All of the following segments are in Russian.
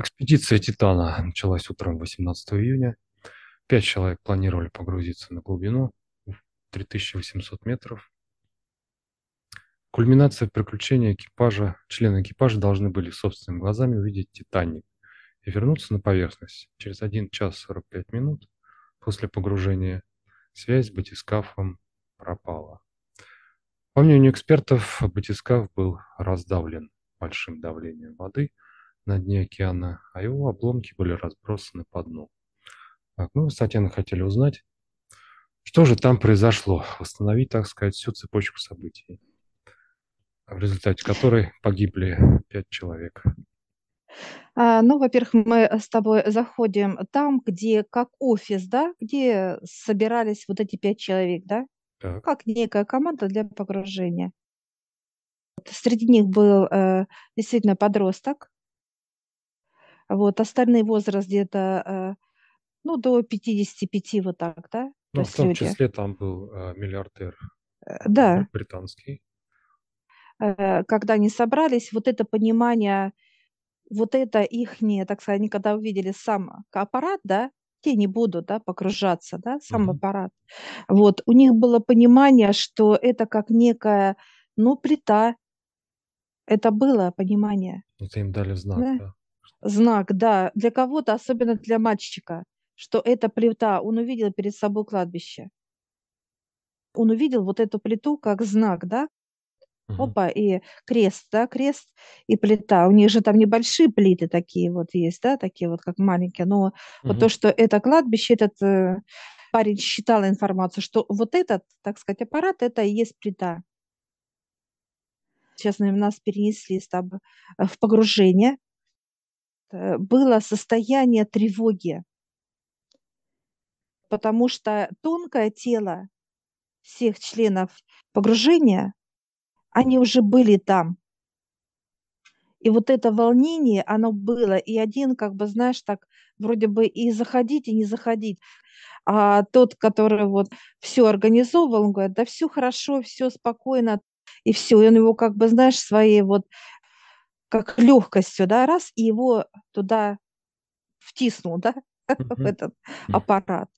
Экспедиция «Титана» началась утром 18 июня. Пять человек планировали погрузиться на глубину в 3800 метров. Кульминация приключения экипажа. Члены экипажа должны были собственными глазами увидеть «Титаник» и вернуться на поверхность. Через 1 час 45 минут после погружения связь с батискафом пропала. По мнению экспертов, батискаф был раздавлен большим давлением воды – на дне океана, а его обломки были разбросаны по дну. Так, мы с Татьяной хотели узнать, что же там произошло, восстановить, так сказать, всю цепочку событий, в результате которой погибли пять человек. А, ну, во-первых, мы с тобой заходим там, где как офис, да, где собирались вот эти пять человек, да, так. как некая команда для погружения. Среди них был э, действительно подросток, вот, остальной возраст где-то, э, ну, до 55 вот так, да? Ну, в том люди. числе там был э, миллиардер э, да. британский. Когда они собрались, вот это понимание, вот это их, так сказать, они когда увидели сам аппарат, да, те не будут, да, погружаться, да, сам угу. аппарат. Вот, у них было понимание, что это как некая, ну, плита. Это было понимание. Это им дали знак, да? да? Знак, да, для кого-то, особенно для мальчика, что это плита, он увидел перед собой кладбище. Он увидел вот эту плиту как знак, да? Угу. Опа, и крест, да, крест и плита. У них же там небольшие плиты такие вот есть, да, такие вот как маленькие. Но угу. вот то, что это кладбище, этот э, парень считал информацию, что вот этот, так сказать, аппарат, это и есть плита. Сейчас нас перенесли с тобой в погружение, было состояние тревоги, потому что тонкое тело всех членов погружения, они уже были там. И вот это волнение, оно было, и один, как бы, знаешь, так вроде бы и заходить, и не заходить. А тот, который вот все организовывал, он говорит, да все хорошо, все спокойно, и все. И он его, как бы, знаешь, своей вот как легкостью, да, раз, и его туда втиснул, да, в этот аппарат.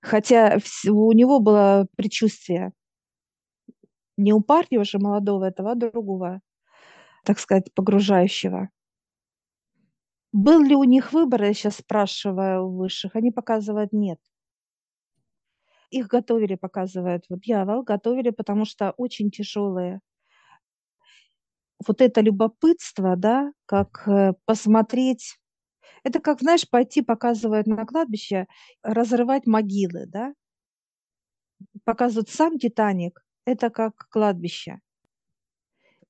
Хотя у него было предчувствие не у парня уже молодого этого, а другого, так сказать, погружающего. Был ли у них выбор, я сейчас спрашиваю у высших, они показывают нет. Их готовили, показывают, вот дьявол, готовили, потому что очень тяжелые вот это любопытство, да, как э, посмотреть, это как, знаешь, пойти показывают на кладбище, разрывать могилы, да, показывают сам Титаник, это как кладбище.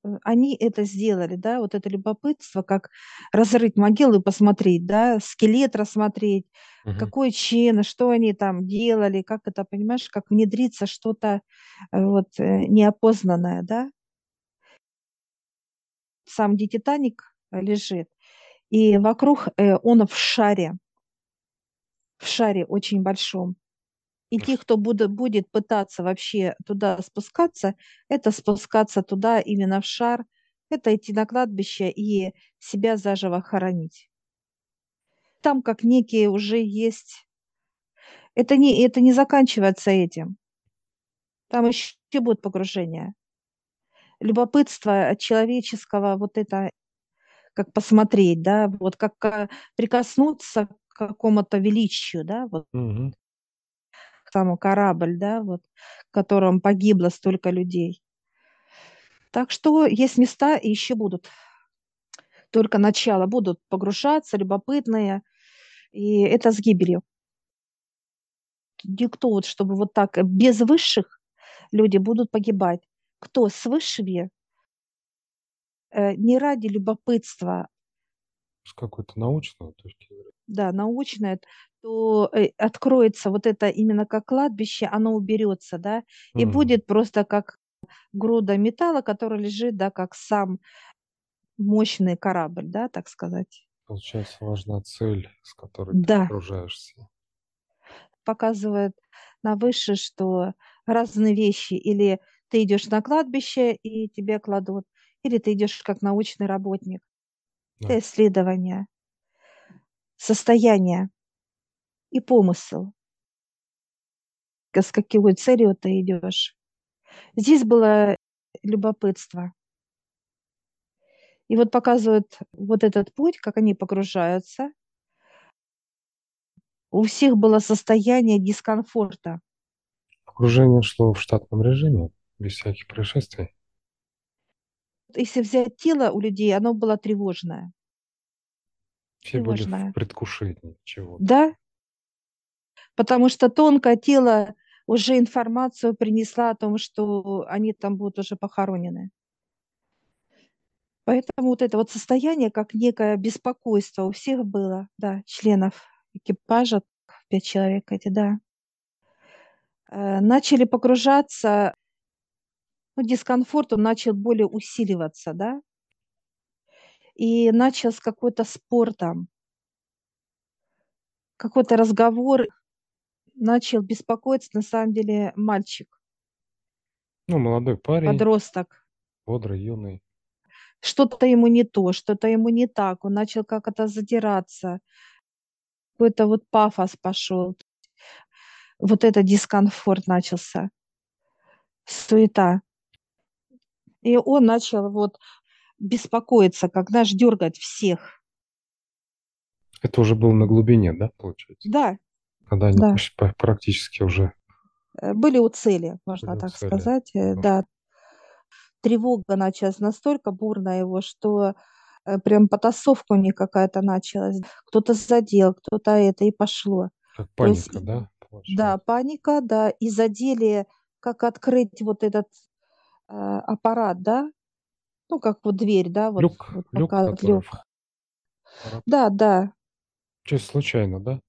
Э, они это сделали, да, вот это любопытство, как разрыть могилу и посмотреть, да, скелет рассмотреть, угу. какой чин, что они там делали, как это, понимаешь, как внедриться что-то э, вот неопознанное, да, сам где Титаник э, лежит, и вокруг э, он в шаре, в шаре очень большом. И те, кто будет, будет пытаться вообще туда спускаться, это спускаться туда именно в шар, это идти на кладбище и себя заживо хоронить. Там как некие уже есть... Это не, это не заканчивается этим. Там еще будет погружение любопытство человеческого, вот это, как посмотреть, да, вот как э, прикоснуться к какому-то величию, да, вот угу. к тому корабль, да, вот, в котором погибло столько людей. Так что есть места и еще будут. Только начало будут погружаться, любопытные, и это с гибелью. Никто вот, чтобы вот так без высших люди будут погибать кто с высшими э, не ради любопытства, с какой-то научной точки зрения. Да, научное, то э, откроется вот это именно как кладбище, оно уберется, да, и mm. будет просто как груда металла, который лежит, да, как сам мощный корабль, да, так сказать. Получается, важна цель, с которой да. ты окружаешься. Показывает на выше, что разные вещи или ты идешь на кладбище, и тебе кладут. Или ты идешь как научный работник. Да. Это исследование. состояние и помысл. С какой целью ты идешь. Здесь было любопытство. И вот показывают вот этот путь, как они погружаются. У всех было состояние дискомфорта. Погружение шло в штатном режиме, без всяких происшествий. Если взять тело у людей, оно было тревожное. Все были в Тревожное. предвкушении чего-то. Да, потому что тонкое тело уже информацию принесла о том, что они там будут уже похоронены. Поэтому вот это вот состояние, как некое беспокойство у всех было, да, членов экипажа, пять человек эти, да, Э, начали погружаться, ну, дискомфорт, он начал более усиливаться, да, и начался какой-то спор там, какой-то разговор, начал беспокоиться на самом деле мальчик, Ну, молодой парень, подросток. бодрый, юный. Что-то ему не то, что-то ему не так, он начал как-то задираться, какой-то вот пафос пошел, вот этот дискомфорт начался, суета. И он начал вот беспокоиться, как наш дергать всех. Это уже было на глубине, да, получается? Да, Когда они да. практически уже э, были у цели, можно Были так цели. сказать. Ну, Да, тревога началась настолько бурная его, что э, прям потасовка у них какая-то началась. Кто-то задел, кто-то это, и пошло. как То есть, паника, да, Да, получается? паника, да, и задели, как открыть вот этот аппарат, да, ну, как вот дверь, да, вот, Люк, вот люк, пока который люк. аппарат. Да, да. Чисто случайно, да?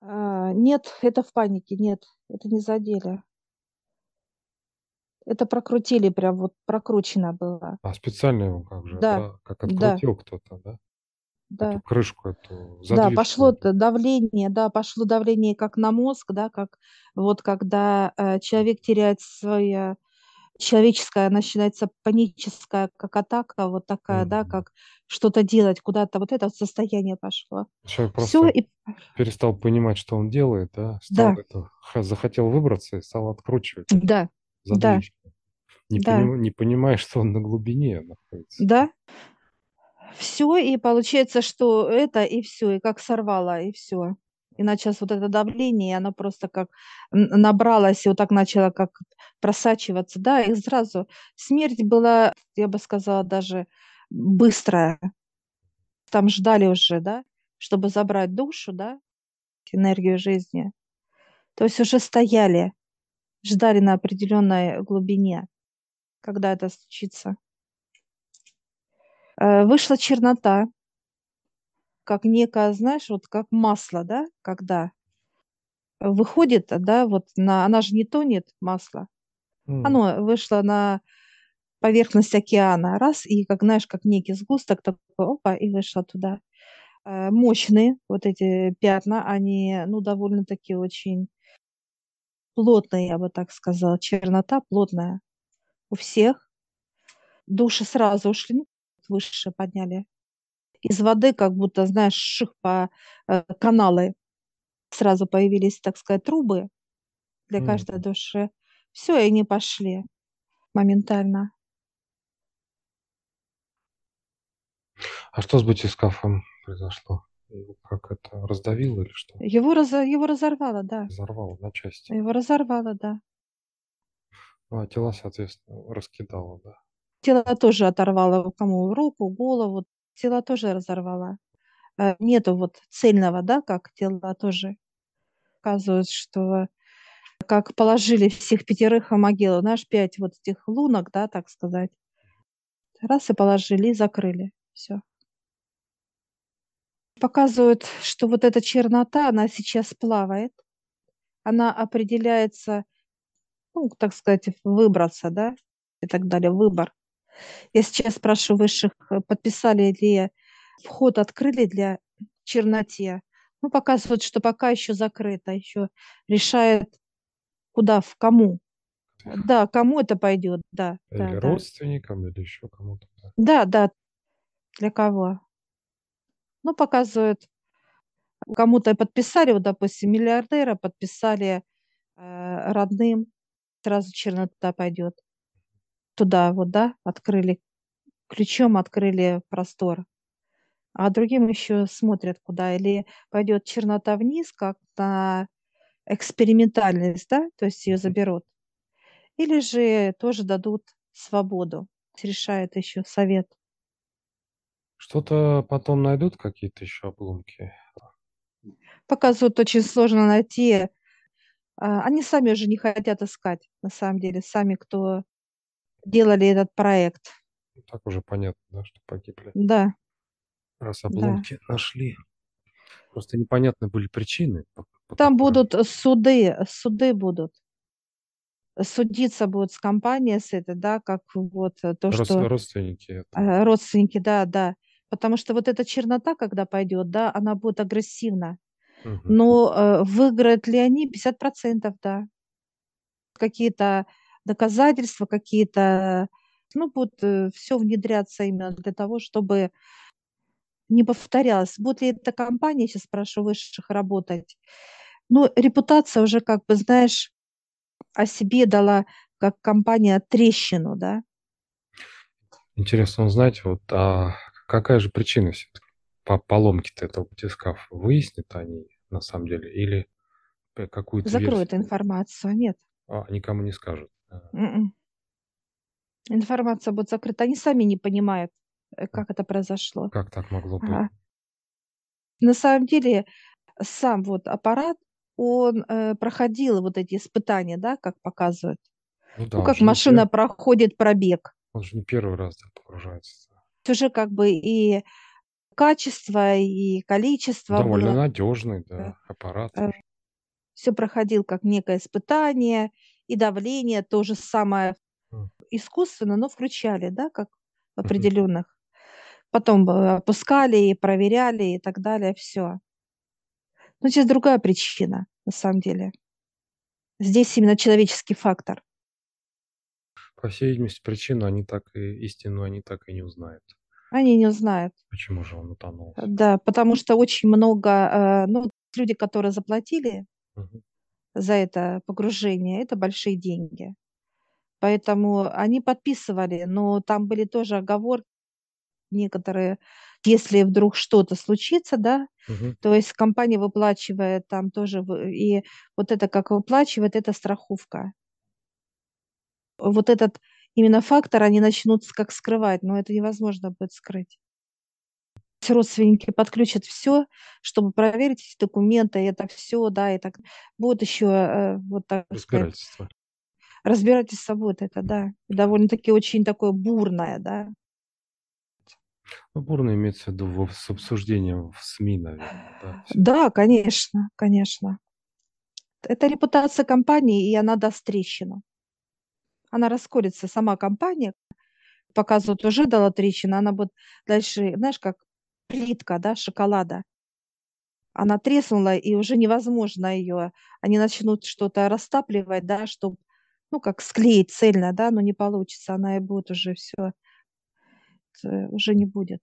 А, нет, это в панике, нет, это не задели. Это прокрутили, прям вот прокручено было. А специально его как же, Да, да, как да, открутил кто-то, да? да. Эту крышку, эту Да, задвижку. пошло эту. т- давление, да, пошло давление как на мозг, да, как вот когда э, человек теряет свое человеческое, начинается паническая, как атака, вот такая, да, Мгм. как что-то делать, куда-то, вот это вот состояние пошло. Человек Все, просто и перестал понимать, что он делает, да? Стал да, это, захотел выбраться и стал откручивать да, да, задвижку. Не, да, поним- не понимая, что он на глубине находится. да. Все, и получается, что это, и все, и как сорвало, и все. И началось вот это давление, оно просто как набралось, и вот так начало как просачиваться, да, и сразу смерть была, я бы сказала, даже быстрая. Там ждали уже, да, чтобы забрать душу, да, энергию жизни. То есть уже стояли, ждали на определенной глубине, когда это случится. Э, Вышла чернота, как некое, знаешь, вот как масло, да, когда выходит, да, вот на, она же не тонет, масло, М, оно вышло на поверхность океана, раз, и как, знаешь, как некий сгусток такой, опа, и вышло туда. Э, Мощные вот эти пятна, они, ну, довольно-таки очень плотные, я бы так сказала, чернота плотная у всех. Души сразу ушли, ну, выше подняли. Из воды как будто, знаешь, ших по э, каналы. Сразу появились, так сказать, трубы для м. каждой души. Все, и они пошли моментально. А что с батискафом произошло? Его Как это, раздавило или что? Его, разо- его разорвало, да. Взорвало на части. Его разорвало, да. Ну, а тела, соответственно, раскидало, да. Тело тоже оторвало, кому руку, голову. Тело тоже разорвало. Э, Нету вот цельного, да, как тело тоже. Оказывается, что как положили всех пятерых в могилу, знаешь, пять вот этих лунок, да, так сказать. Раз и положили, и закрыли. Все. Показывают, что вот эта чернота, она сейчас плавает. Она определяется, ну, так сказать, выбраться, да, и так далее, выбор. Я сейчас спрашиваю высших, э, подписали ли вход, открыли для черноте. Ну, показывают, что пока еще закрыто, еще решает, куда, в кому. Да, кому это пойдет, да, Или да, да. родственникам, или еще кому-то. да. Да, да, для кого. Ну, показывают, кому-то подписали, вот, допустим, миллиардера подписали э, родным, сразу чернота пойдет. Туда вот, да, открыли, ключом открыли простор. А другим еще смотрят куда. Или пойдет чернота вниз, как на экспериментальность, да, то есть ее заберут. Или же тоже дадут свободу. Решает еще совет. Что-то потом найдут, какие-то еще обломки? Показывают, очень сложно найти. А, они сами уже не хотят искать, на самом деле, сами, кто делали этот проект. Так уже понятно, да, что погибли. Да. Раз обломки да. нашли. Просто непонятны были причины. Там будут суды, суды будут судиться будут с компанией с этой, да, как вот то, Род, что... Родственники. Это. Э, родственники, да, да. Потому что вот эта чернота, когда пойдет, да, она будет агрессивна. Угу. Но э, выиграют ли они? 50%, да. Какие-то доказательства, какие-то... Ну, будут э, все внедряться именно для того, чтобы не повторялось. Будет ли эта компания, сейчас спрашиваю, высших работать? Ну, репутация уже, как бы, знаешь, о себе дала как компания трещину, да. Интересно узнать, вот, а какая же причина по поломке этого батискафа? Выяснят они на самом деле или какую-то Закроют версию? информацию, нет. А, никому не скажут? Mm-mm. М-м. Информация будет закрыта. Они сами не понимают, э, как это произошло. Как так могло быть? Ага. На самом деле, сам вот аппарат, он э, проходил вот эти испытания, да, как показывают. Ну, да, ну как машина пер... проходит пробег. Он же не первый раз да, погружается. Уже как бы и качество, и количество. Довольно было. надежный, да, аппарат. Э, Все проходил как некое испытание, и давление то же самое искусственно, но включали, да, как определенных. Потом э, опускали и проверяли и так далее, все. Но здесь другая причина, на самом деле. Здесь именно человеческий фактор. По всей видимости, причину они так и истину они так и не узнают. Они не узнают. Почему же он утонул? Да, потому что очень много, э, ну, люди, которые заплатили угу. За это погружение, это большие деньги. Поэтому они подписывали, но там были тоже оговорки некоторые, если вдруг что-то случится, да, угу. то есть компания выплачивает там тоже, и вот это как выплачивает, это страховка. Вот этот именно фактор они начнут как скрывать, но это невозможно будет скрыть. Родственники подключат все, чтобы проверить эти документы, это все, да, и так будет еще э, вот так разбирательство. Сказать, разбирательство будет это, да, довольно-таки очень такое бурное, да. Ну, бурно имеется в виду с обсуждением в СМИ, наверное. Да, да, конечно, конечно. Это репутация компании, и она даст трещину. Она расколется, сама компания, показывают, уже дала трещину, она будет дальше, знаешь, как плитка, да, шоколада. Она треснула, и уже невозможно ее. Они начнут что-то растапливать, да, чтобы, ну, как склеить цельно, да, но не получится. Она и будет уже все, уже не будет.